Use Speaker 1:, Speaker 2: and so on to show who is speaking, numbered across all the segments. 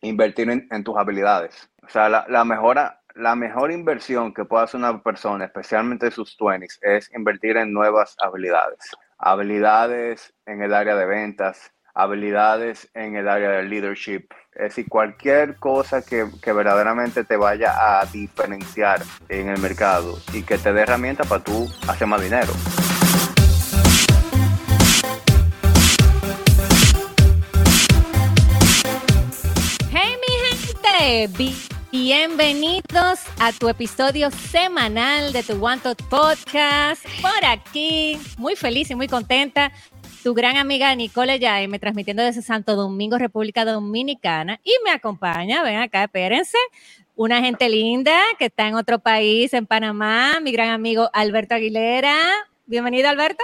Speaker 1: invertir en, tus habilidades. O sea, la, la, mejora, la mejor inversión que puede hacer una persona, especialmente sus 20s, es invertir en nuevas habilidades. Habilidades en el área de ventas, habilidades en el área de leadership, es decir, cualquier cosa que, que, verdaderamente te vaya a diferenciar en el mercado y que te dé herramientas para tú hacer más dinero.
Speaker 2: Bienvenidos a tu episodio semanal de tu One Podcast. Por aquí, muy feliz y muy contenta tu gran amiga Nicole Jaime, transmitiendo desde Santo Domingo, República Dominicana. Y me acompaña, ven acá, espérense, una gente linda que está en otro país, en Panamá, mi gran amigo Alberto Aguilera. Bienvenido, Alberto.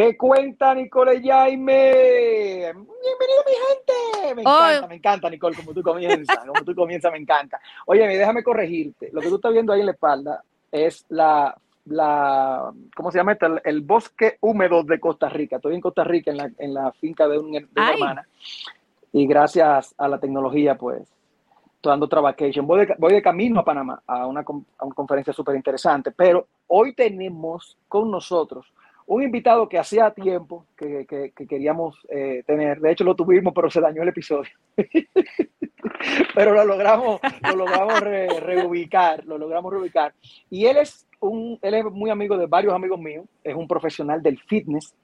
Speaker 3: ¿Qué cuenta Nicole Jaime? Bienvenido mi gente. Me encanta, me encanta Nicole, como tú comienzas, como tú comienzas, me encanta. Oye, déjame corregirte. Lo que tú estás viendo ahí en la espalda es la la, ¿cómo se llama El, bosque húmedo de Costa Rica. Estoy en Costa Rica, en la, en la finca de, un, una hermana. Y gracias a la tecnología, pues, estoy dando otra vacation. Voy de, voy de camino a Panamá a una, a una conferencia súper interesante. Pero hoy tenemos con nosotros un invitado que hacía tiempo que, que, queríamos eh, tener. De hecho, lo tuvimos, pero se dañó el episodio. pero lo logramos, lo logramos reubicar, lo logramos reubicar. Y él es un, él es muy amigo de varios amigos míos, es un profesional del fitness,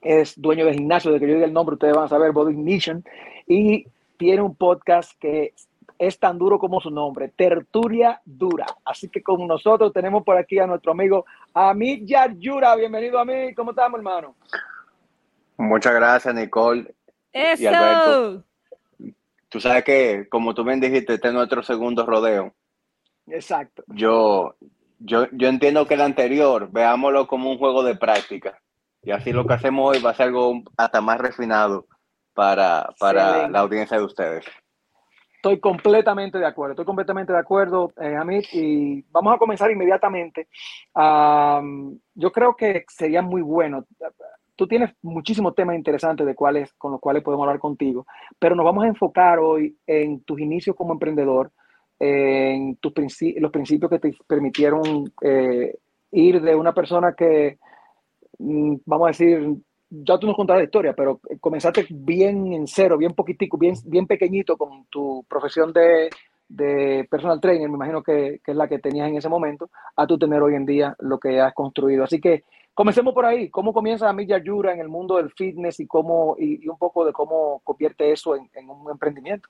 Speaker 3: es dueño de gimnasio, de que yo diga el nombre, ustedes van a saber, Body Mission, y tiene un podcast que es tan duro como su nombre, Tertulia Dura. Así que con nosotros tenemos por aquí a nuestro amigo Amit Yura. Bienvenido a mí, ¿cómo estamos, hermano?
Speaker 1: Muchas gracias, Nicole.
Speaker 2: Eso.
Speaker 1: Tú sabes que, como tú bien dijiste, este es nuestro segundo rodeo.
Speaker 3: Exacto.
Speaker 1: Yo, yo, yo entiendo que el anterior, veámoslo como un juego de práctica. Y así lo que hacemos hoy va a ser algo hasta más refinado para, para la audiencia de ustedes.
Speaker 3: Estoy completamente de acuerdo, estoy completamente de acuerdo, eh, Amit, y vamos a comenzar inmediatamente. yo creo que sería muy bueno. Tú tienes muchísimos temas interesantes de cuáles, con los cuales podemos hablar contigo, pero nos vamos a enfocar hoy en tus inicios como emprendedor, en tus los principios que te permitieron eh, ir de una persona que, mm, vamos a decir, ya tú nos contarás la historia, pero comenzaste bien en cero, bien poquitico, bien, bien pequeñito con tu profesión de, de personal trainer, me imagino que, que, es la que tenías en ese momento, a tu tener hoy en día lo que has construido. Así que comencemos por ahí. ¿Cómo comienza Milla Yura en el mundo del fitness y, cómo, y, un poco de cómo convierte eso en, en un emprendimiento?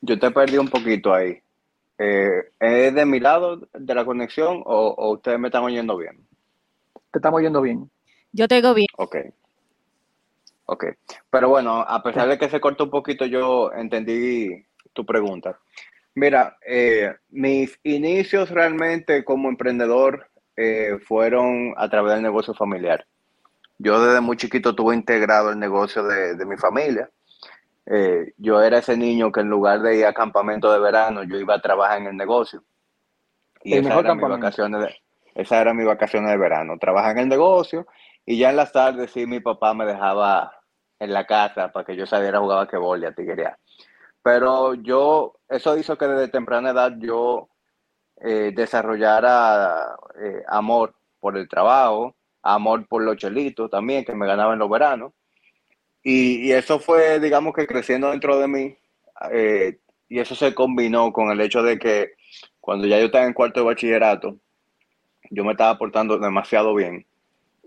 Speaker 1: Yo te perdí un poquito ahí. Eh, ¿Es de mi lado de la conexión o, ustedes me están oyendo bien?
Speaker 3: Te estamos oyendo bien.
Speaker 2: Yo te oigo bien.
Speaker 1: Ok. Ok. Pero bueno, a pesar de que se cortó un poquito, yo entendí tu pregunta. Mira, eh, mis inicios realmente como emprendedor eh, fueron a través del negocio familiar. Yo desde muy chiquito tuve integrado el negocio de, de mi familia. Eh, yo era ese niño que en lugar de ir a campamento de verano, yo iba a trabajar en el negocio. Y esa era, mi vacaciones de, esa era mi vacaciones de verano, trabajar en el negocio y ya en las tardes sí mi papá me dejaba en la casa para que yo saliera a jugar a que y a tiguería. Pero yo, eso hizo que desde temprana edad yo eh, desarrollara eh, amor por el trabajo, amor por los chelitos también, que me ganaba en los veranos. Y, eso fue, digamos que creciendo dentro de mí. Eh, y eso se combinó con el hecho de que cuando ya yo estaba en cuarto de bachillerato, yo me estaba portando demasiado bien.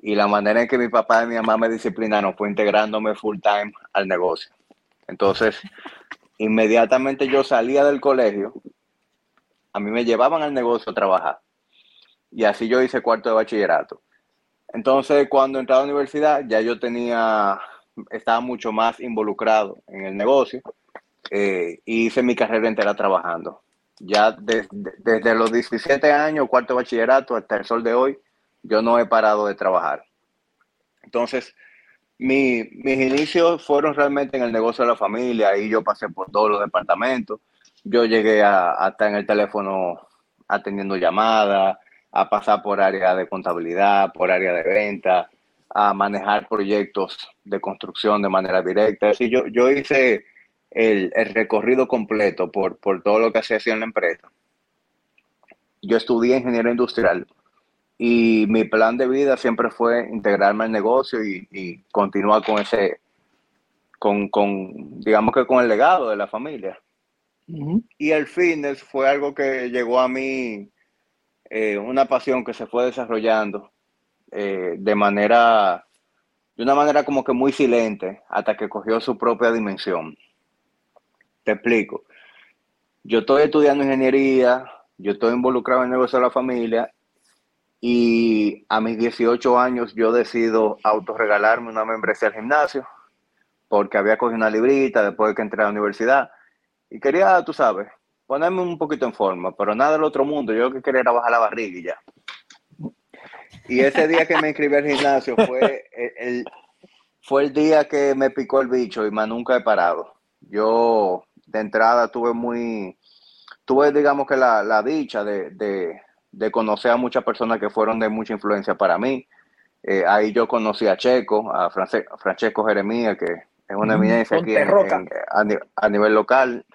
Speaker 1: Y la manera en que mi papá y mi mamá me disciplinaron fue integrándome full time al negocio. Entonces, inmediatamente yo salía del colegio, a mí me llevaban al negocio a trabajar. Y así yo hice cuarto de bachillerato. Entonces, cuando entré a la universidad, ya yo tenía estaba mucho más involucrado en el negocio eh, y hice mi carrera entera trabajando. Ya desde los 17 años, cuarto bachillerato, hasta el sol de hoy, yo no he parado de trabajar. Entonces, mis inicios fueron realmente en el negocio de la familia y yo pasé por todos los departamentos. Yo llegué a, estar en el teléfono atendiendo llamadas, a pasar por área de contabilidad, por área de venta, a manejar proyectos de construcción de manera directa. Así yo, yo hice el, recorrido completo por, por todo lo que se hacía en la empresa. Yo estudié ingeniería industrial y mi plan de vida siempre fue integrarme al negocio y, continuar con ese, con, con, digamos que con el legado de la familia. Y el fitness fue algo que llegó a mí, eh, una pasión que se fue desarrollando eh, de manera, de una manera como que muy silente, hasta que cogió su propia dimensión. Te explico. Yo estoy estudiando ingeniería, yo estoy involucrado en el negocio de la familia y a mis 18 años yo decido autorregalarme una membresía al gimnasio porque había cogido una librita después de que entré a la universidad y quería, tú sabes, ponerme un poquito en forma, pero nada del otro mundo. Yo lo que quería era bajar la barriga y ya. Y ese día que me inscribí al gimnasio fue el, fue el día que me picó el bicho y más nunca he parado. Yo de entrada tuve muy, tuve digamos que la, dicha de, conocer a muchas personas que fueron de mucha influencia para mí. Eh, ahí yo conocí a Checo, a Francesco Jeremías, que es una eminencia aquí a, nivel local.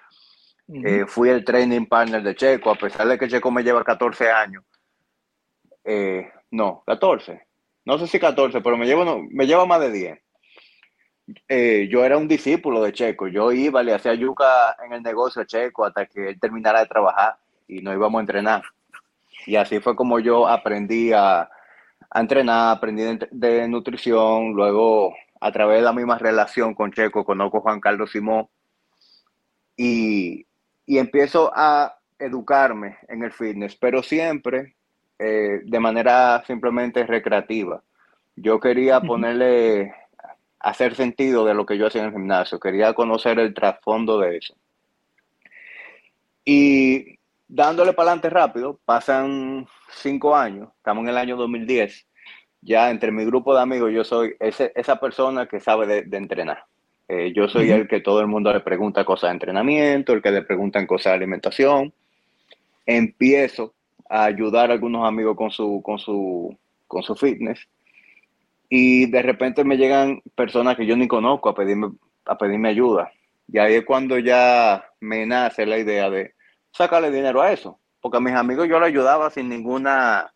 Speaker 1: Eh, fui el training partner de Checo, a pesar de que Checo me lleva 14 años. Eh, no, 14. No sé si 14, pero me llevo, me más de 10. Eh, yo era un discípulo de Checo. Yo iba, le hacía yuca en el negocio a Checo hasta que él terminara de trabajar y nos íbamos a entrenar. Y así fue como yo aprendí a, entrenar, aprendí de, nutrición. Luego, a través de la misma relación con Checo, conozco a Juan Carlos Simón y, y empiezo a educarme en el fitness, pero siempre eh, de manera simplemente recreativa. Yo quería ponerle, hacer sentido de lo que yo hacía en el gimnasio, quería conocer el trasfondo de eso. Y dándole para adelante rápido, pasan cinco años, estamos en el año 2010, ya entre mi grupo de amigos yo soy esa persona que sabe de, entrenar. Eh, yo soy el que todo el mundo le pregunta cosas de entrenamiento, el que le preguntan cosas de alimentación. Empiezo a ayudar a algunos amigos con su, con su, con su fitness. Y de repente me llegan personas que yo ni conozco a pedirme, a pedirme ayuda. Y ahí es cuando ya me nace la idea de sacarle dinero a eso. Porque a mis amigos yo le ayudaba sin ninguna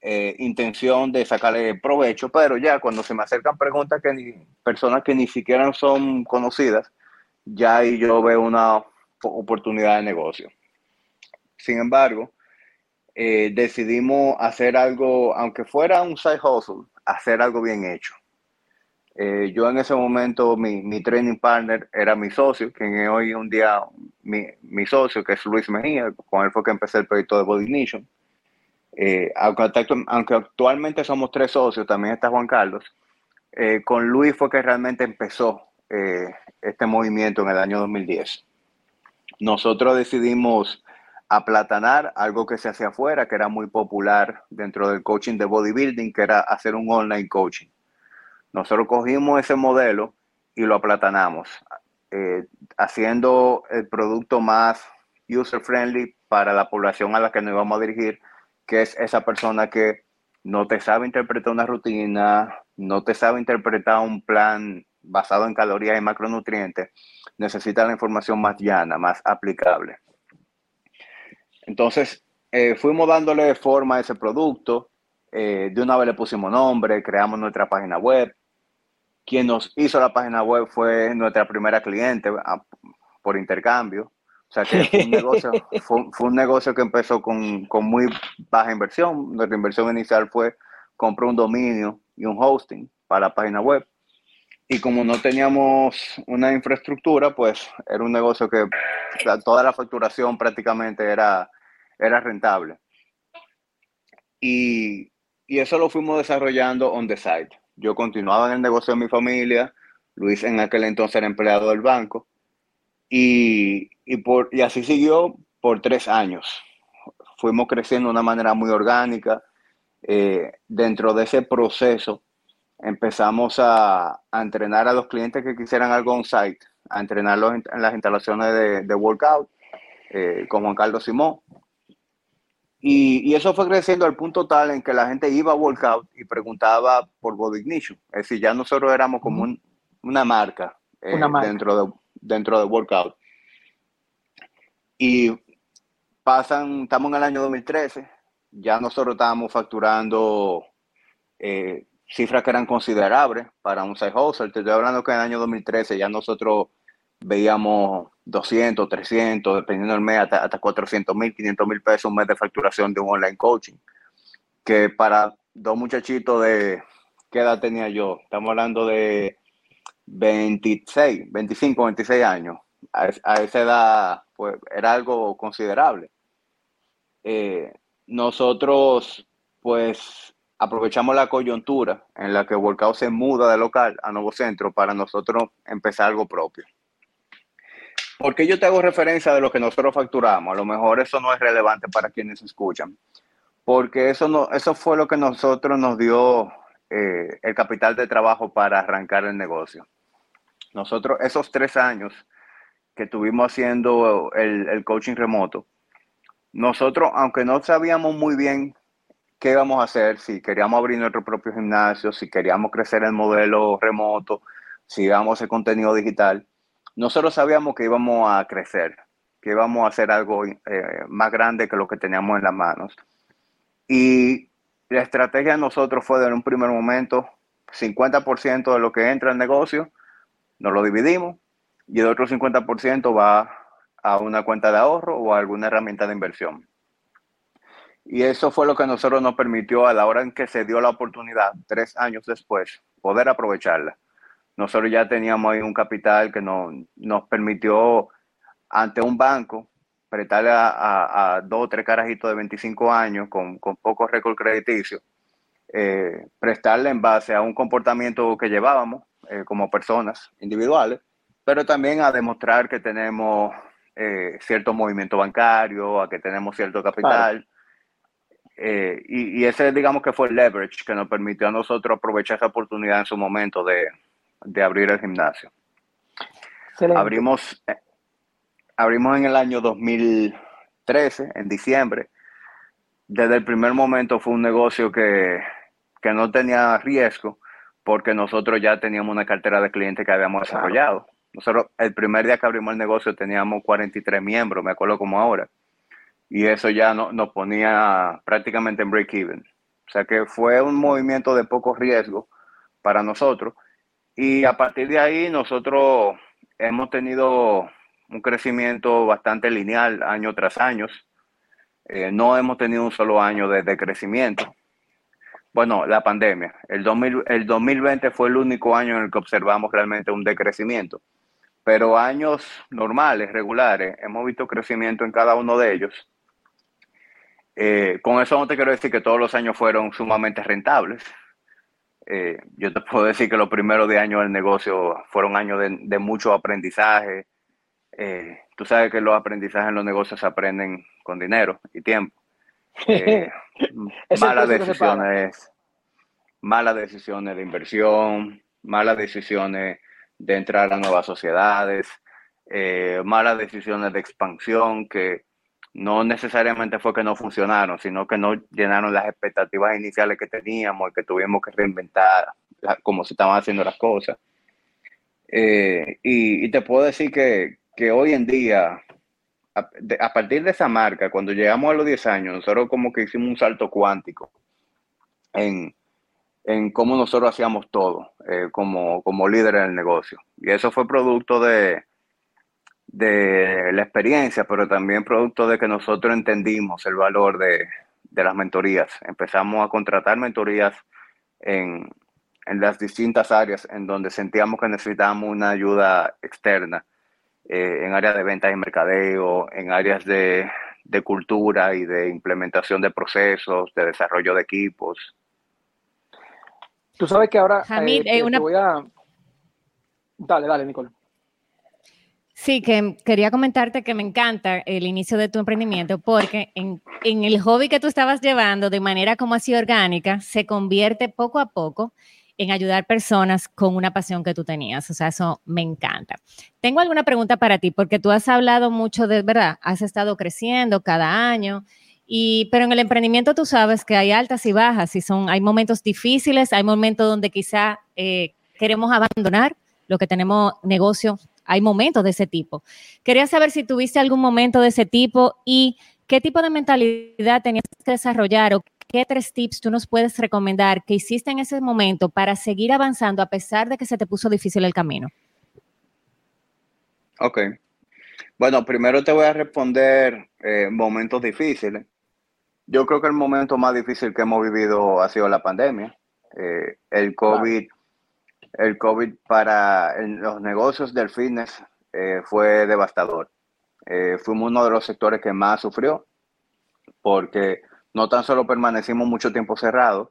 Speaker 1: eh, intención de sacarle provecho, pero ya cuando se me acercan preguntas que ni, personas que ni siquiera son conocidas, ya ahí yo veo una oportunidad de negocio. Sin embargo, eh, decidimos hacer algo, aunque fuera un side hustle, hacer algo bien hecho. Eh, yo en ese momento, mi, mi, training partner era mi socio, quien hoy un día mi, mi, socio, que es Luis Mejía, con él fue que empecé el proyecto de Body Nation. Eh, aunque, aunque, actualmente somos tres socios, también está Juan Carlos, con Luis fue que realmente empezó este movimiento en el año 2010. Nosotros decidimos aplatanar algo que se hacía afuera, que era muy popular dentro del coaching de bodybuilding, que era hacer un online coaching. Nosotros cogimos ese modelo y lo aplatanamos, eh, haciendo el producto más user friendly para la población a la que nos vamos a dirigir, que es esa persona que no te sabe interpretar una rutina, no te sabe interpretar un plan basado en calorías y macronutrientes, necesita la información más llana, más aplicable. Entonces, eh, fuimos dándole forma a ese producto. Eh, de una vez le pusimos nombre, creamos nuestra página web. Quien nos hizo la página web fue nuestra primera cliente ah, por intercambio. O sea que fue un negocio, fue, un negocio que empezó con, con, muy baja inversión. Nuestra inversión inicial fue comprar un dominio y un hosting para la página web. Y como no teníamos una infraestructura, pues era un negocio que toda la facturación prácticamente era era rentable. Y, eso lo fuimos desarrollando on the side. Yo continuaba en el negocio de mi familia, Luis en aquel entonces era empleado del banco, y, por, y así siguió por tres años. Fuimos creciendo de una manera muy orgánica. Eh, dentro de ese proceso empezamos a, entrenar a los clientes que quisieran algo on-site, a entrenarlos en, las instalaciones de, workout, eh, con Juan Carlos Simón Y, eso fue creciendo al punto tal en que la gente iba a workout y preguntaba por Body Ignition. Es decir, ya nosotros éramos como una marca, eh, Dentro, de, dentro de workout. Y pasan, estamos en el año 2013, ya nosotros estábamos facturando eh, cifras que eran considerables para un side hustle. Te estoy hablando que en el año 2013 ya nosotros veíamos 200, 300, dependiendo del mes, hasta, hasta 400 mil, 500 mil pesos un mes de facturación de un online coaching. Que para dos muchachitos de, ¿qué edad tenía yo? Estamos hablando de 26, 25, 26 años. A, esa edad, pues, era algo considerable. Eh, nosotros, pues, aprovechamos la coyuntura en la que Workout se muda de local a Nuevo Centro para nosotros empezar algo propio. ¿Por qué yo te hago referencia de lo que nosotros facturamos? A lo mejor eso no es relevante para quienes escuchan, porque eso, no, eso fue lo que nosotros nos dio eh, el capital de trabajo para arrancar el negocio. Nosotros, esos tres años que tuvimos haciendo el, el coaching remoto, nosotros, aunque no sabíamos muy bien qué íbamos a hacer, si queríamos abrir nuestro propio gimnasio, si queríamos crecer el modelo remoto, si íbamos a hacer contenido digital, nosotros sabíamos que íbamos a crecer, que íbamos a hacer algo eh, más grande que lo que teníamos en las manos. Y la estrategia de nosotros fue en un primer momento 50% de lo que entra al negocio, nos lo dividimos y el otro 50% va a una cuenta de ahorro o a alguna herramienta de inversión. Y eso fue lo que nosotros nos permitió a la hora en que se dio la oportunidad, tres años después, poder aprovecharla nosotros ya teníamos ahí un capital que nos permitió ante un banco prestarle a, dos o tres carajitos de 25 años con, con poco récord crediticio, eh, prestarle en base a un comportamiento que llevábamos eh, como personas individuales, pero también a demostrar que tenemos eh, cierto movimiento bancario, a que tenemos cierto capital. y, y, ese, digamos que fue el leverage que nos permitió a nosotros aprovechar esa oportunidad en su momento de, de abrir el gimnasio. Abrimos, eh, abrimos en el año 2013, en diciembre. Desde el primer momento fue un negocio que, no tenía riesgo porque nosotros ya teníamos una cartera de clientes que habíamos desarrollado. Nosotros el primer día que abrimos el negocio teníamos 43 miembros, me acuerdo como ahora. Y eso ya no, nos ponía prácticamente en break-even. O sea que fue un movimiento de poco riesgo para nosotros y a partir de ahí nosotros hemos tenido un crecimiento bastante lineal año tras año. Eh, no hemos tenido un solo año de, crecimiento. Bueno, la pandemia. El, el 2020 fue el único año en el que observamos realmente un decrecimiento. Pero años normales, regulares, hemos visto crecimiento en cada uno de ellos. Eh, con eso no te quiero decir que todos los años fueron sumamente rentables. Eh, yo te puedo decir que los primeros de años del negocio fueron años de, mucho aprendizaje. Eh, tú sabes que los aprendizajes en los negocios se aprenden con dinero y tiempo. Eh, malas decisiones, malas decisiones de inversión, malas decisiones de entrar a nuevas sociedades, malas decisiones de expansión que no necesariamente fue que no funcionaron, sino que no llenaron las expectativas iniciales que teníamos y que tuvimos que reinventar cómo se estaban haciendo las cosas. Eh, y, te puedo decir que, hoy en día, a, partir de esa marca, cuando llegamos a los 10 años, nosotros como que hicimos un salto cuántico en, cómo nosotros hacíamos todo eh, como, como líderes del negocio. Y eso fue producto de, de la experiencia, pero también producto de que nosotros entendimos el valor de, las mentorías. Empezamos a contratar mentorías en, las distintas áreas en donde sentíamos que necesitábamos una ayuda externa, eh, en áreas de ventas y mercadeo, en áreas de, cultura y de implementación de procesos, de desarrollo de equipos.
Speaker 3: Tú sabes que ahora eh, eh, voy a... Dale, dale, Nicole.
Speaker 2: Sí, que quería comentarte que me encanta el inicio de tu emprendimiento porque en, el hobby que tú estabas llevando de manera como así orgánica se convierte poco a poco en ayudar personas con una pasión que tú tenías. O sea, eso me encanta. Tengo alguna pregunta para ti porque tú has hablado mucho de, ¿verdad? Has estado creciendo cada año Y, pero en el emprendimiento tú sabes que hay altas y bajas y son, hay momentos difíciles, hay momentos donde quizá eh, queremos abandonar lo que tenemos negocio, hay momentos de ese tipo. Quería saber si tuviste algún momento de ese tipo y qué tipo de mentalidad tenías que desarrollar o qué tres tips tú nos puedes recomendar que hiciste en ese momento para seguir avanzando a pesar de que se te puso difícil el camino.
Speaker 1: Ok. Bueno, primero te voy a responder eh, momentos difíciles. Yo creo que el momento más difícil que hemos vivido ha sido la pandemia. Eh, el COVID, el COVID para los negocios del fitness eh, fue devastador. Eh, fuimos uno de los sectores que más sufrió porque no tan solo permanecimos mucho tiempo cerrados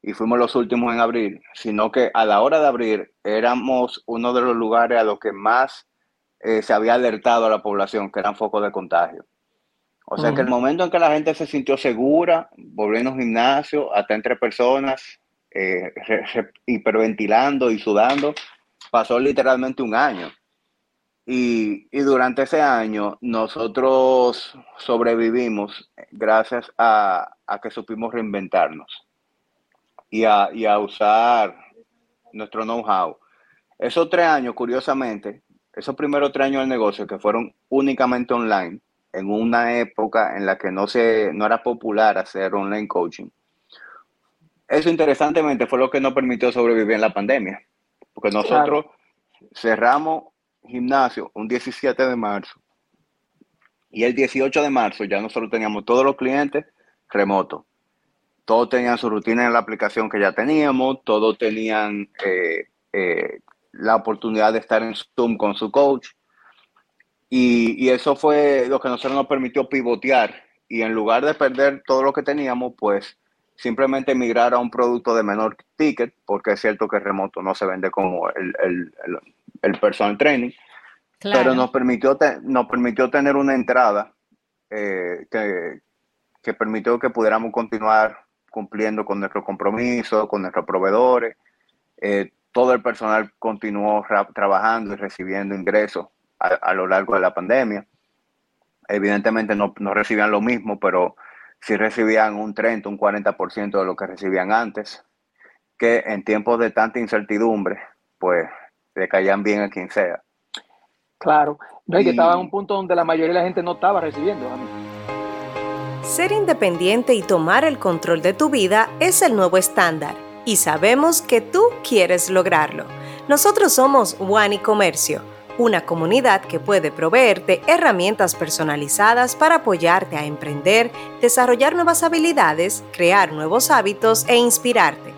Speaker 1: y fuimos los últimos en abrir, sino que a la hora de abrir éramos uno de los lugares a los que más se había alertado a la población que eran focos de contagio. O sea que el momento en que la gente se sintió segura, volviendo a un gimnasio, hasta entre personas, eh, hiperventilando y sudando, pasó literalmente un año. Y, durante ese año nosotros sobrevivimos gracias a, que supimos reinventarnos y a, y a usar nuestro know-how. Esos tres años, curiosamente, esos primeros tres años del negocio que fueron únicamente online, en una época en la que no, se, no era popular hacer online coaching. Eso interesantemente fue lo que nos permitió sobrevivir en la pandemia, porque nosotros cerramos gimnasio un 17 de marzo y el 18 de marzo ya nosotros teníamos todos los clientes remotos. Todos tenían su rutina en la aplicación que ya teníamos, todos tenían eh, eh, la oportunidad de estar en Zoom con su coach y, eso fue lo que nosotros nos permitió pivotear y en lugar de perder todo lo que teníamos, pues simplemente migrar a un producto de menor ticket, porque es cierto que el remoto no se vende como el, el, el, personal training, pero nos permitió, nos permitió tener una entrada eh, que, que, permitió que pudiéramos continuar cumpliendo con nuestro compromiso, con nuestros proveedores. Eh, todo el personal continuó trabajando y recibiendo ingresos a, lo largo de la pandemia. Evidentemente no, no, recibían lo mismo, pero sí recibían un 30, un 40% de lo que recibían antes, que en tiempos de tanta incertidumbre, pues le caían bien a quien sea.
Speaker 3: Claro, no, y que estaba en un punto donde la mayoría de la gente no estaba recibiendo.
Speaker 4: Ser independiente y tomar el control de tu vida es el nuevo estándar y sabemos que tú quieres lograrlo. Nosotros somos One y Comercio una comunidad que puede proveerte herramientas personalizadas para apoyarte a emprender, desarrollar nuevas habilidades, crear nuevos hábitos e inspirarte.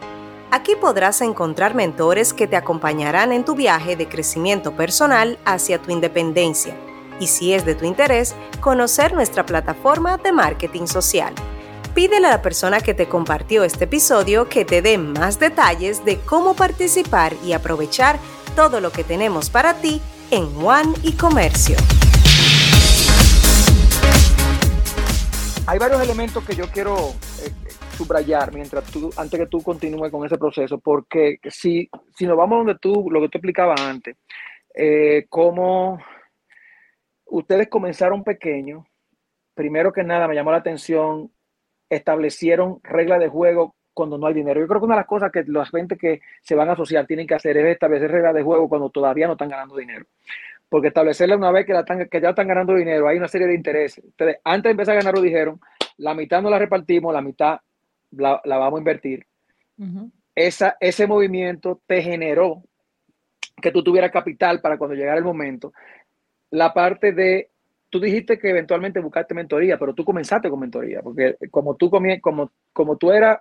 Speaker 4: Aquí podrás encontrar mentores que te acompañarán en tu viaje de crecimiento personal hacia tu independencia y si es de tu interés, conocer nuestra plataforma de marketing social. Pídele a la persona que te compartió este episodio que te dé más detalles de cómo participar y aprovechar todo lo que tenemos para ti en One y Comercio.
Speaker 3: Hay varios elementos que yo quiero eh, subrayar mientras tú, antes que tú continúes con ese proceso, porque si, si nos vamos donde tú, lo que tú explicabas antes, eh, cómo ustedes comenzaron pequeños, primero que nada me llamó la atención, establecieron reglas de juego cuando no hay dinero. Yo creo que una de las cosas que las gente que se van a asociar tienen que hacer es establecer reglas de juego cuando todavía no están ganando dinero. Porque establecerla una vez que, la que ya están ganando dinero, hay una serie de intereses. Entonces, antes de empezar a ganar, lo dijeron, la mitad no la repartimos, la mitad la, vamos a invertir. Esa, ese movimiento te generó que tú tuvieras capital para cuando llegara el momento. La parte de tú dijiste que eventualmente buscaste mentoría, pero tú comenzaste con mentoría, porque como tú, como, como tú eras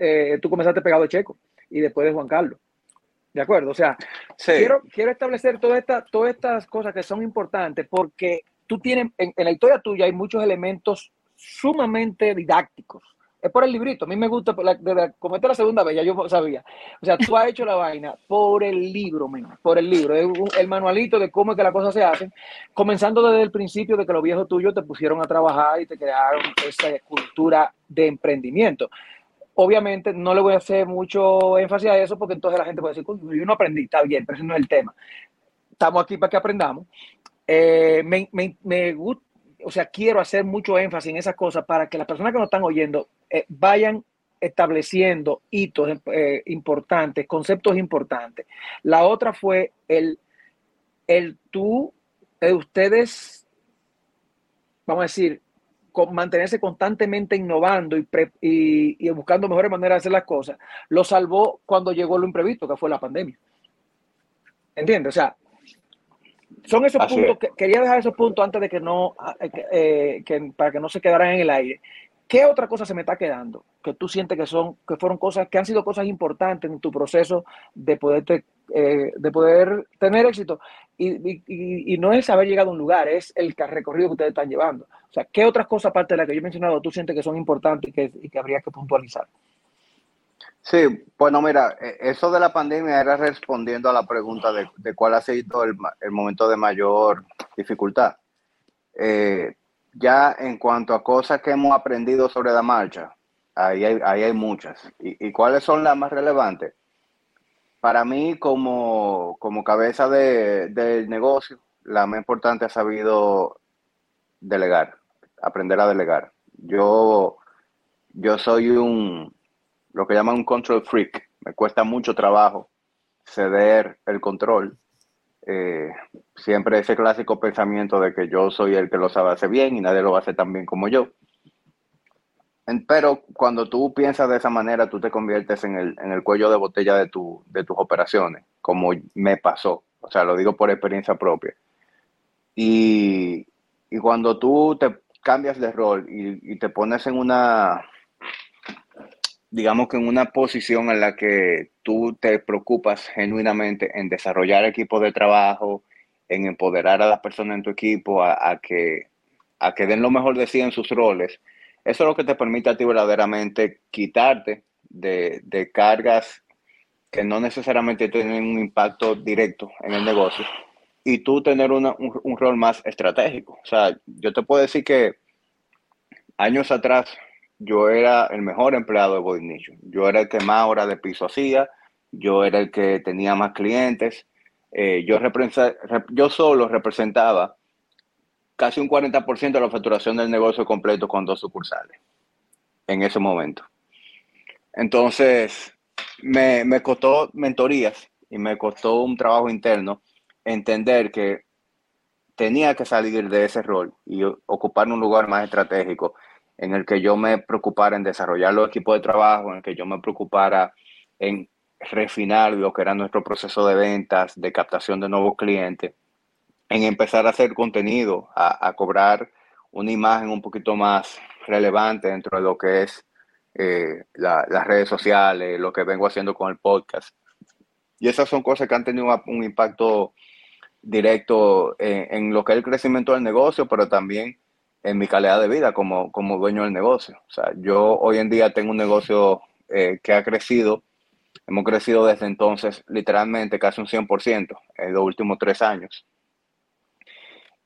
Speaker 3: eh, tú comenzaste pegado a Checo y después de Juan Carlos. ¿De acuerdo? O sea, quiero, quiero establecer todas estas, todas estas cosas que son importantes porque tú tienes, en, la historia tuya hay muchos elementos sumamente didácticos. Es por el librito. A mí me gusta, como esta es la segunda vez, ya yo sabía. O sea, tú has hecho la vaina por el libro, por el libro. Es el manualito de cómo es que las cosas se hacen. Comenzando desde el principio de que los viejos tuyos te pusieron a trabajar y te crearon esa cultura de emprendimiento. Obviamente no le voy a hacer mucho énfasis a eso porque entonces la gente puede decir, yo no aprendí, está bien, pero ese no es el tema. Estamos aquí para que aprendamos. Eh, me, me, me o sea, quiero hacer mucho énfasis en esas cosas para que las personas que nos están oyendo eh, vayan estableciendo hitos eh, importantes, conceptos importantes. La otra fue el, el tú, de ustedes, vamos a decir, mantenerse constantemente innovando y, y, buscando mejores maneras de hacer las cosas, lo salvó cuando llegó lo imprevisto, que fue la pandemia. ¿Entiendes? O sea, son esos puntos, que, quería dejar esos puntos antes de que no, eh, que, para que no se quedaran en el aire. ¿Qué otra cosa se me está quedando? Que tú sientes que son, que fueron cosas, que han sido cosas importantes en tu proceso de poder, eh, de poder tener éxito. Y, no es haber llegado a un lugar, es el recorrido que ustedes están llevando. O sea, ¿qué otras cosas aparte de las que yo he mencionado tú sientes que son importantes y que, y que habría que puntualizar?
Speaker 1: Sí, bueno, mira, e, eso de la pandemia era respondiendo a la pregunta de, cuál ha sido el, momento de mayor dificultad. Eh, ya en cuanto a cosas que hemos aprendido sobre la marcha, ahí hay, hay muchas. ¿Y, cuáles son las más relevantes? Para mí, como, cabeza del negocio, la más importante ha sabido delegar, aprender a delegar. Yo, yo soy un, lo que llaman un control freak. Me cuesta mucho trabajo ceder el control. Eh, siempre ese clásico pensamiento de que yo soy el que lo sabe hacer bien y nadie lo hacer tan bien como yo. Pero cuando tú piensas de esa manera, tú te conviertes en el, en el cuello de botella de, tu, de tus operaciones, como me pasó. O sea, lo digo por experiencia propia. Y, y cuando tú te cambias de rol y te pones en una, digamos que en una posición en la que tú te preocupas genuinamente en desarrollar equipos de trabajo, en empoderar a las personas en tu equipo a, que, a que den lo mejor de sí en sus roles, eso es lo que te permite a ti verdaderamente quitarte de, cargas que no necesariamente tienen un impacto directo en el negocio y tú tener un, un, rol más estratégico. O sea, yo te puedo decir que años atrás yo era el mejor empleado de Nation. Yo era el que más horas de piso hacía, yo era el que tenía más clientes. Eh, yo, yo solo representaba casi un 40% de la facturación del negocio completo con dos sucursales en ese momento. Entonces, me, me costó mentorías y me costó un trabajo interno entender que tenía que salir de ese rol y ocupar un lugar más estratégico en el que yo me preocupara en desarrollar los equipos de trabajo, en el que yo me preocupara en refinar lo que era nuestro proceso de ventas, de captación de nuevos clientes, en empezar a hacer contenido, a, cobrar una imagen un poquito más relevante dentro de lo que es eh, las redes sociales, lo que vengo haciendo con el podcast. Y esas son cosas que han tenido un impacto directo en, en lo que es el crecimiento del negocio, pero también en mi calidad de vida como, como dueño del negocio. O sea, yo hoy en día tengo un negocio eh, que ha crecido, hemos crecido desde entonces literalmente casi un 100% en los últimos tres años.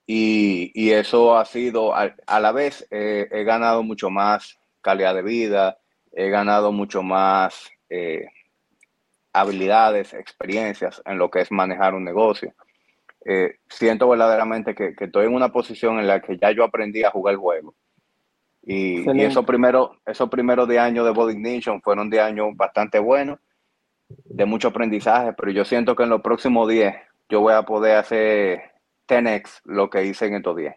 Speaker 1: Y, y eso ha sido, a, la vez, eh, he ganado mucho más calidad de vida, he ganado mucho más eh, habilidades, experiencias en lo que es manejar un negocio. Eh, siento verdaderamente que, estoy en una posición en la que ya yo aprendí a jugar el juego. Y, y esos primeros esos primeros de año de Body Nation fueron de años bastante buenos, de mucho aprendizaje, pero yo siento que en los próximos 10 yo voy a poder hacer 10x lo que hice en estos 10.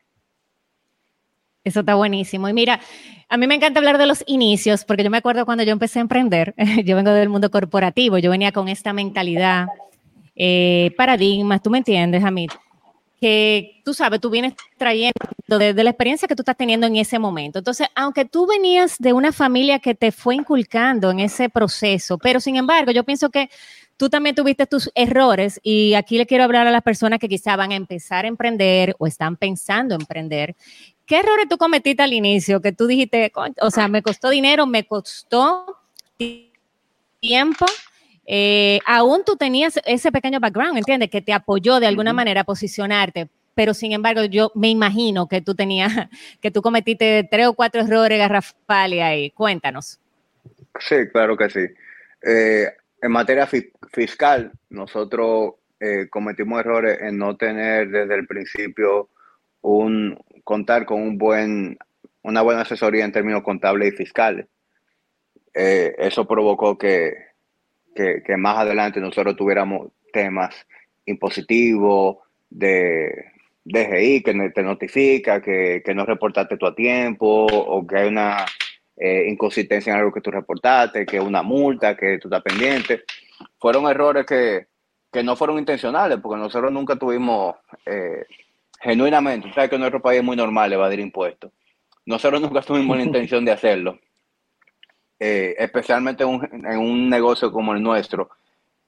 Speaker 2: Eso está buenísimo. Y mira, a mí me encanta hablar de los inicios, porque yo me acuerdo cuando yo empecé a emprender, yo vengo del mundo corporativo, yo venía con esta mentalidad eh, paradigmas, tú me entiendes, Amit, que tú sabes, tú vienes trayendo desde la experiencia que tú estás teniendo en ese momento. Entonces, aunque tú venías de una familia que te fue inculcando en ese proceso, pero sin embargo, yo pienso que tú también tuviste tus errores y aquí le quiero hablar a las personas que quizá van a empezar a emprender o están pensando en emprender. ¿Qué errores tú cometiste al inicio que tú dijiste, o sea, me costó dinero, me costó tiempo? Eh, aún tú tenías ese pequeño background, ¿entiendes? Que te apoyó de alguna manera a posicionarte, pero sin embargo yo me imagino que tú tenías, que tú cometiste tres o cuatro errores garrafales ahí. Cuéntanos.
Speaker 1: Sí, claro que sí. Eh, en materia fiscal, nosotros eh, cometimos errores en no tener desde el principio un, contar con un buen, una buena asesoría en términos contables y fiscales. Eh, eso provocó que, que, más adelante nosotros tuviéramos temas impositivos, de DGI que te notifica que, que no reportaste tú a tiempo o que hay una eh, inconsistencia en algo que tú reportaste, que una multa, que tú estás pendiente. Fueron errores que, que no fueron intencionales, porque nosotros nunca tuvimos eh, genuinamente, sabes que en nuestro país es muy normal evadir impuestos. Nosotros nunca tuvimos la intención de hacerlo, eh, especialmente en un, negocio como el nuestro,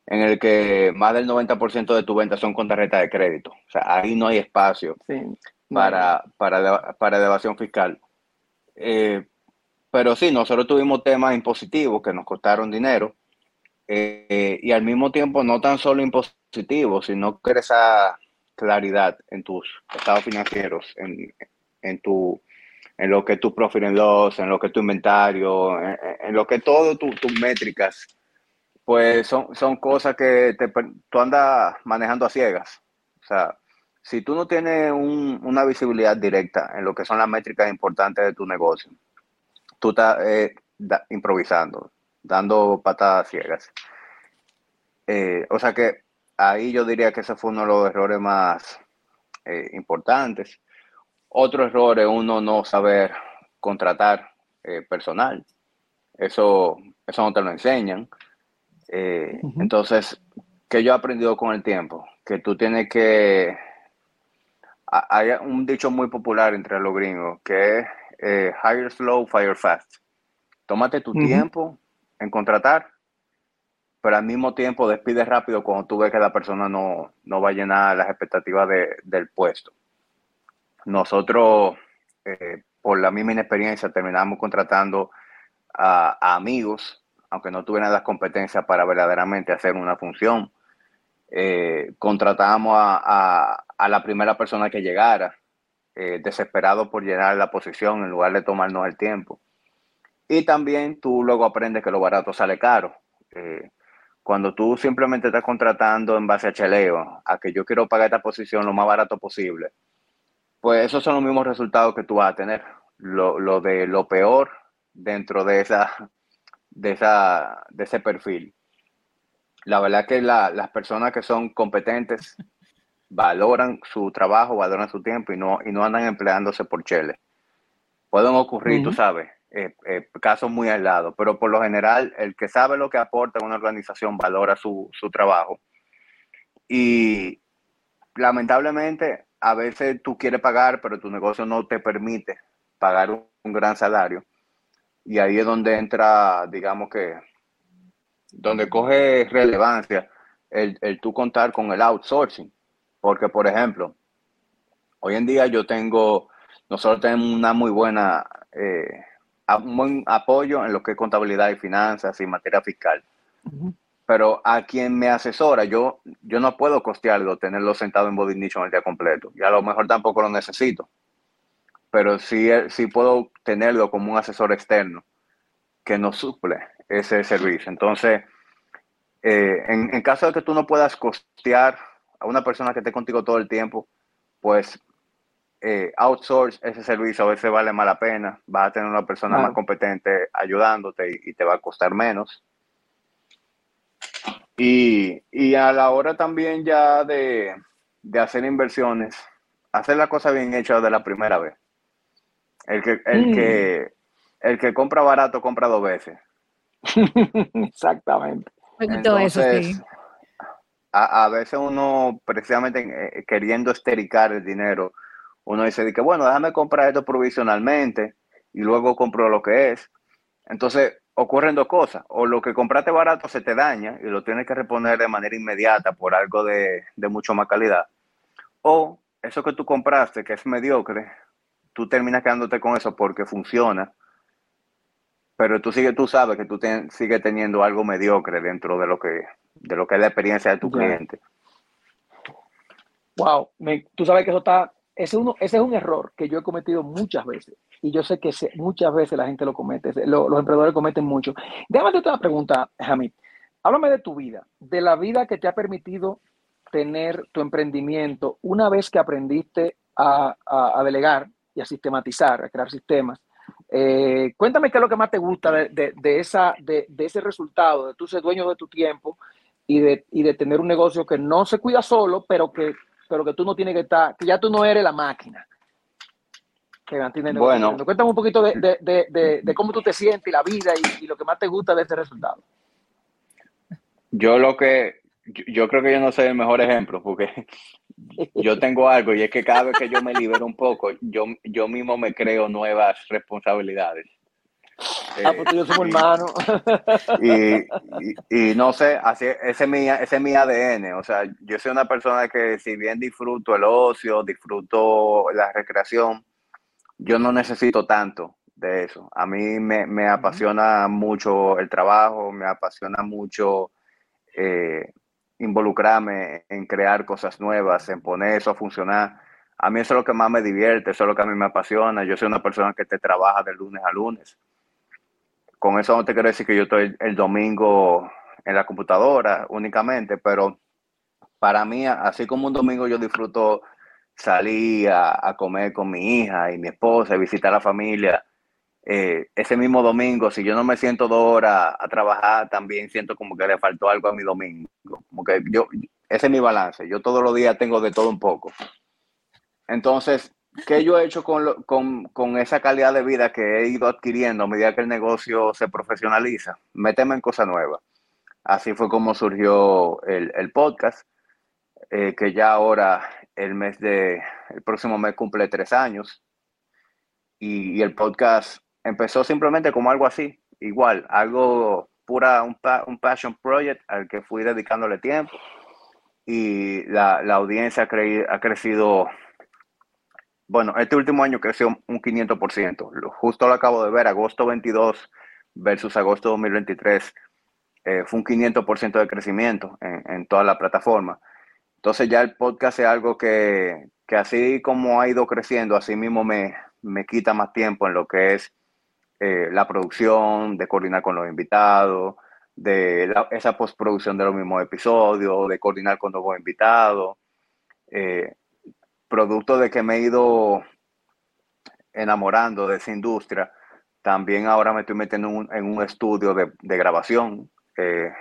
Speaker 1: en el que más del 90% de tu venta son con tarjeta de crédito. O sea, ahí no hay espacio para, para, para evasión fiscal. Eh, pero sí, nosotros tuvimos temas impositivos que nos costaron dinero eh, y al mismo tiempo no tan solo impositivos, sino que esa claridad en tus estados financieros, en, en tu en lo que tu profit and loss, en lo que tu inventario, en, lo que todo tus métricas, pues son, son cosas que te, tú andas manejando a ciegas. O sea, si tú no tienes una visibilidad directa en lo que son las métricas importantes de tu negocio, tú estás eh, improvisando, dando patadas ciegas. Eh, o sea que ahí yo diría que ese fue uno de los errores más eh, importantes. Otro error es uno no saber contratar eh, personal. Eso, eso no te lo enseñan. Eh, entonces, ¿qué yo he aprendido con el tiempo? Que tú tienes que... Hay un dicho muy popular entre los gringos que es eh, hire slow, fire fast. Tómate tu tiempo en contratar, pero al mismo tiempo despide rápido cuando tú ves que la persona no, no va a llenar las expectativas del puesto. Nosotros, eh, por la misma inexperiencia, terminamos contratando a, amigos, aunque no tuvieran las competencias para verdaderamente hacer una función. Eh, contratamos a, la primera persona que llegara, eh, desesperado por llenar la posición en lugar de tomarnos el tiempo. Y también tú luego aprendes que lo barato sale caro. cuando tú simplemente estás contratando en base a cheleo, a que yo quiero pagar esta posición lo más barato posible, pues esos son los mismos resultados que tú vas a tener. Lo, de lo peor dentro de esa, de esa, de ese perfil. La verdad que las personas que son competentes valoran su trabajo, valoran su tiempo y no, y no andan empleándose por chele. Pueden ocurrir, tú sabes, eh, eh, casos muy aislados, pero por lo general el que sabe lo que aporta a una organización valora su, su trabajo. Y lamentablemente a veces tú quieres pagar, pero tu negocio no te permite pagar un, gran salario. Y ahí es donde entra, digamos que, donde coge relevancia el, el tú contar con el outsourcing. Porque, por ejemplo, hoy en día yo tengo, nosotros tenemos una muy buena, eh, un buen apoyo en lo que es contabilidad y finanzas y materia fiscal pero a quien me asesora, yo, yo no puedo costearlo, tenerlo sentado en Body Nicho el día completo. Y a lo mejor tampoco lo necesito. Pero sí, sí puedo tenerlo como un asesor externo que nos suple ese servicio. Entonces, eh, en, caso de que tú no puedas costear a una persona que esté contigo todo el tiempo, pues eh, outsource ese servicio a veces vale más la pena. Vas a tener una persona más competente ayudándote y te va a costar menos. Y, a la hora también ya de, hacer inversiones, hacer la cosa bien hecha de la primera vez. El que, el mm. que, el que compra barato compra dos veces.
Speaker 3: Exactamente.
Speaker 1: Entonces, a, a, veces uno, precisamente eh, queriendo estericar el dinero, uno dice que, bueno, déjame comprar esto provisionalmente y luego compro lo que es. Entonces, ocurren dos cosas. O lo que compraste barato se te daña y lo tienes que reponer de manera inmediata por algo de, mucho más calidad. O eso que tú compraste, que es mediocre, tú terminas quedándote con eso porque funciona, pero tú, sigue, tú sabes que tú sigues teniendo algo mediocre dentro de lo que, de lo que es la experiencia de tu cliente.
Speaker 3: Wow, tú sabes que eso está, ese, uno, ese es un error que yo he cometido muchas veces y yo sé que muchas veces la gente lo comete, los emprendedores cometen mucho. Déjame hacerte una pregunta, Hamid. Háblame de tu vida, de la vida que te ha permitido tener tu emprendimiento una vez que aprendiste a, delegar y a sistematizar, a crear sistemas. Eh, cuéntame qué es lo que más te gusta de, esa, de, ese resultado, de tú ser dueño de tu tiempo y de, y de tener un negocio que no se cuida solo, pero que, pero que tú no tienes que estar, que ya tú no eres la máquina. Que bueno, cuéntame un poquito de, cómo tú te sientes y la vida y, y lo que más te gusta de este resultado.
Speaker 1: Yo lo que, yo, creo que yo no soy el mejor ejemplo porque yo tengo algo y es que cada vez que yo me libero un poco, yo, yo mismo me creo nuevas responsabilidades.
Speaker 3: Ah, pues yo soy hermano.
Speaker 1: Y, y, no sé, así, ese, es mi, ese es mi ADN. O sea, yo soy una persona que si bien disfruto el ocio, disfruto la recreación, yo no necesito tanto de eso. A mí me, me apasiona mucho el trabajo, me apasiona mucho eh, involucrarme en crear cosas nuevas, en poner eso a funcionar. A mí eso es lo que más me divierte, eso es lo que a mí me apasiona. Yo soy una persona que te trabaja de lunes a lunes. Con eso no te quiero decir que yo estoy el domingo en la computadora únicamente, pero para mí, así como un domingo yo disfruto salir a, comer con mi hija y mi esposa, visitar a la familia, eh, ese mismo domingo, si yo no me siento dos horas a trabajar, también siento como que le faltó algo a mi domingo. Como que yo, ese es mi balance. Yo todos los días tengo de todo un poco. Entonces, ¿qué yo he hecho con, con, con, esa calidad de vida que he ido adquiriendo a medida que el negocio se profesionaliza? Méteme en cosas nuevas. Así fue como surgió el, el podcast, eh, que ya ahora el mes de, el próximo mes cumple tres años. Y, el podcast empezó simplemente como algo así, igual, algo pura, un, un passion project al que fui dedicándole tiempo y la, la audiencia ha, ha crecido, bueno, este último año creció un 500%, justo lo acabo de ver, agosto 22 versus agosto 2023, eh, fue un 500% de crecimiento en, en, toda la plataforma. Entonces ya el podcast es algo que, que así como ha ido creciendo, así mismo me, me quita más tiempo en lo que es eh, la producción, de coordinar con los invitados, de esa postproducción de los mismos episodios, de coordinar con nuevos invitados. Eh, producto de que me he ido enamorando de esa industria, también ahora me estoy metiendo en un, estudio de, grabación. Eh,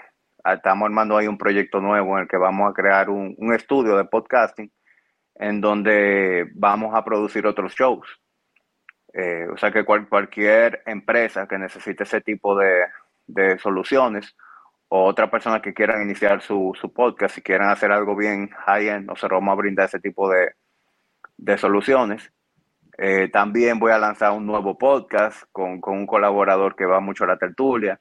Speaker 1: estamos armando ahí un proyecto nuevo en el que vamos a crear un, estudio de podcasting en donde vamos a producir otros shows. Eh, o sea que cualquier empresa que necesite ese tipo de, soluciones o otra persona que quieran iniciar su, podcast, si quieren hacer algo bien high-end, nosotros vamos a brindar ese tipo de, soluciones. Eh, también voy a lanzar un nuevo podcast con, un colaborador que va mucho a la tertulia.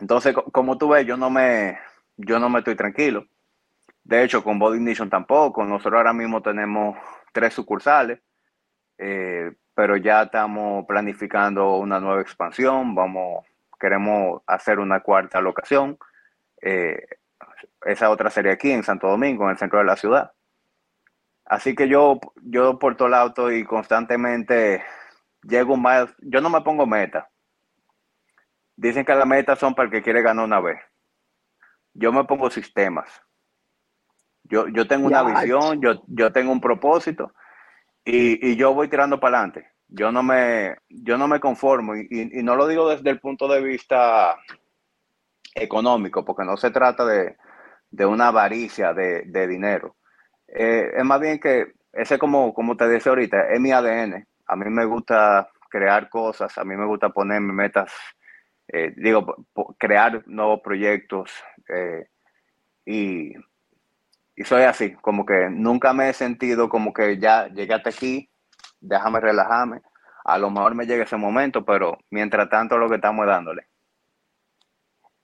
Speaker 1: Entonces, como tú ves, yo no me, yo no me estoy tranquilo. De hecho, con Body Nation tampoco. Nosotros ahora mismo tenemos tres sucursales. Eh, pero ya estamos planificando una nueva expansión, vamos, queremos hacer una cuarta locación. Eh, esa otra sería aquí en Santo Domingo, en el centro de la ciudad. Así que yo, yo por todo lado estoy constantemente, llego más, yo no me pongo meta. Dicen que las metas son para el que quiere ganar una vez. Yo me pongo sistemas. Yo, yo tengo una visión, yo, yo tengo un propósito y, yo voy tirando para adelante. Yo no me, yo no me conformo y, no lo digo desde el punto de vista económico, porque no se trata de, una avaricia de, dinero. Eh, es más bien que ese, como, como te decía ahorita, es mi ADN. A mí me gusta crear cosas, a mí me gusta ponerme metas, eh, digo, crear nuevos proyectos eh, y, y soy así, como que nunca me he sentido como que ya llegué hasta aquí, déjame relajarme. A lo mejor me llega ese momento, pero mientras tanto lo que estamos dándole.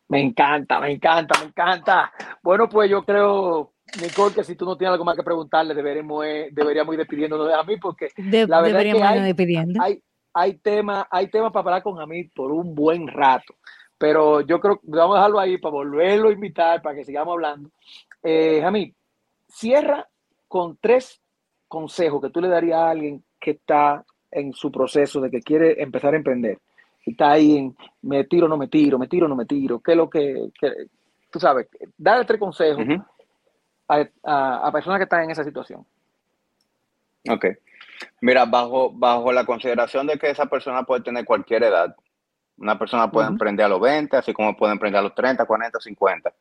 Speaker 3: Me encanta, me encanta, me encanta. Bueno, pues yo creo, Nicole, que si tú no tienes algo más que preguntarle, deberemos, eh, deberíamos ir despidiéndonos de mí, porque la verdad es que hay, hay, hay temas hay tema para hablar con Jamil por un buen rato. Pero yo creo que vamos a dejarlo ahí para volverlo a invitar, para que sigamos hablando. Eh, Jamil, Cierra con tres consejos que tú le darías a alguien que está en su proceso de que quiere empezar a emprender. Y está ahí en me tiro, no me tiro, me tiro, no me tiro. ¿Qué es lo que, tú sabes? Dale tres consejos a, personas que están en esa situación.
Speaker 1: Ok. Mira, bajo, bajo la consideración de que esa persona puede tener cualquier edad, una persona puede emprender a los 20, así como puede emprender a los 30, 40, 50.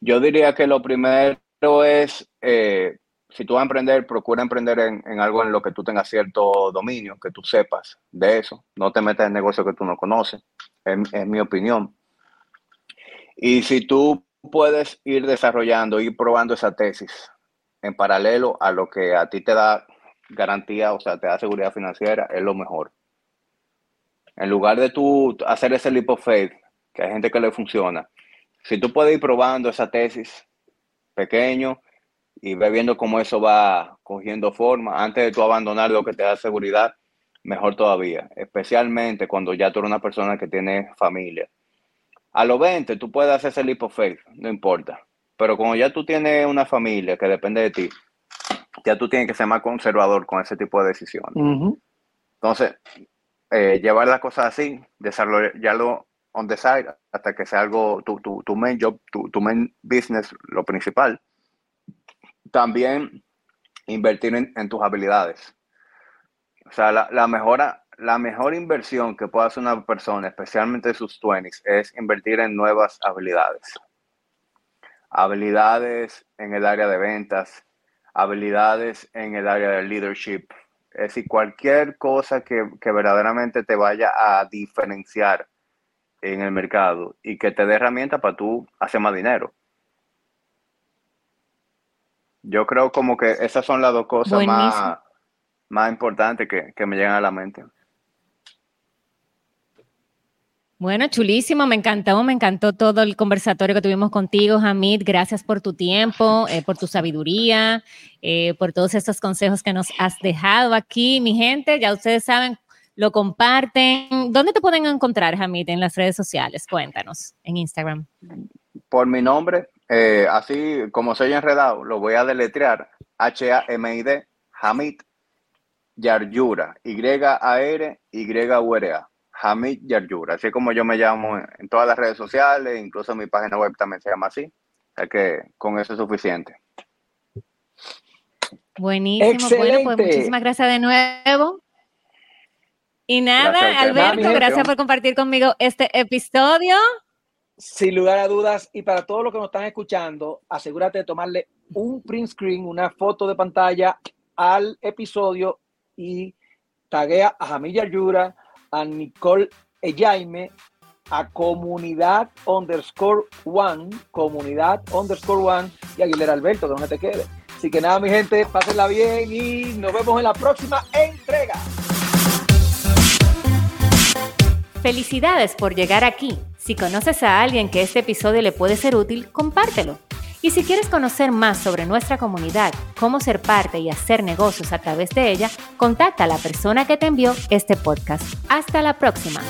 Speaker 1: Yo diría que lo primero es, eh, si tú vas a emprender, procura emprender en, algo en lo que tú tengas cierto dominio, que tú sepas de eso. No te metas en negocio que tú no conoces, es mi opinión. Y si tú puedes ir desarrollando, ir probando esa tesis en paralelo a lo que a ti te da garantía, o sea, te da seguridad financiera, es lo mejor. En lugar de tú hacer ese leap of faith, que hay gente que le funciona, si tú puedes ir probando esa tesis pequeño y ver viendo cómo eso va cogiendo forma, antes de tú abandonar lo que te da seguridad, mejor todavía, especialmente cuando ya tú eres una persona que tiene familia. A los 20 tú puedes hacer ese leap of faith, no importa. Pero como ya tú tienes una familia que depende de ti, ya tú tienes que ser más conservador con ese tipo de decisiones. Entonces, eh, llevar las cosas así, desarrollarlo on the side hasta que sea algo, tu, tu, tu main job, tu, tu, main business, lo principal. También invertir en, tus habilidades. O sea, la, la, mejora, la mejor inversión que puede hacer una persona, especialmente en sus 20s, es invertir en nuevas habilidades. Habilidades en el área de ventas, habilidades en el área de leadership, es decir, cualquier cosa que, verdaderamente te vaya a diferenciar en el mercado y que te dé herramientas para tú hacer más dinero. Yo creo como que esas son las dos cosas más, más importantes que, que me llegan a la mente.
Speaker 2: Bueno, chulísimo, me encantó, me encantó todo el conversatorio que tuvimos contigo, Hamid. Gracias por tu tiempo, eh, por tu sabiduría, eh, por todos estos consejos que nos has dejado aquí, mi gente. Ya ustedes saben, lo comparten. ¿Dónde te pueden encontrar, Hamid, en las redes sociales? Cuéntanos, en Instagram.
Speaker 1: Por mi nombre, eh, así como soy enredado, lo voy a deletrear, H-A-M-I-D, Hamid Yaryura, Y-A-R-Y-U-R-A. Hamid Yaryura, así como yo me llamo en todas las redes sociales, incluso mi página web también se llama así. Es que con eso es suficiente.
Speaker 2: Buenísimo, bueno, pues muchísimas gracias de nuevo. Y nada, Alberto, gracias por compartir conmigo este episodio.
Speaker 3: Sin lugar a dudas, y para todos los que nos están escuchando, asegúrate de tomarle un print screen, una foto de pantalla al episodio y taguea a Hamid Yaryura, a Nicole Jaime, a comunidad underscore one, comunidad underscore one y Aguilera Alberto, que no te quede. Así que nada, mi gente, pásenla bien y nos vemos en la próxima entrega.
Speaker 2: Felicidades por llegar aquí. Si conoces a alguien que este episodio le puede ser útil, compártelo. Y si quieres conocer más sobre nuestra comunidad, cómo ser parte y hacer negocios a través de ella, contacta a la persona que te envió este podcast. Hasta la próxima.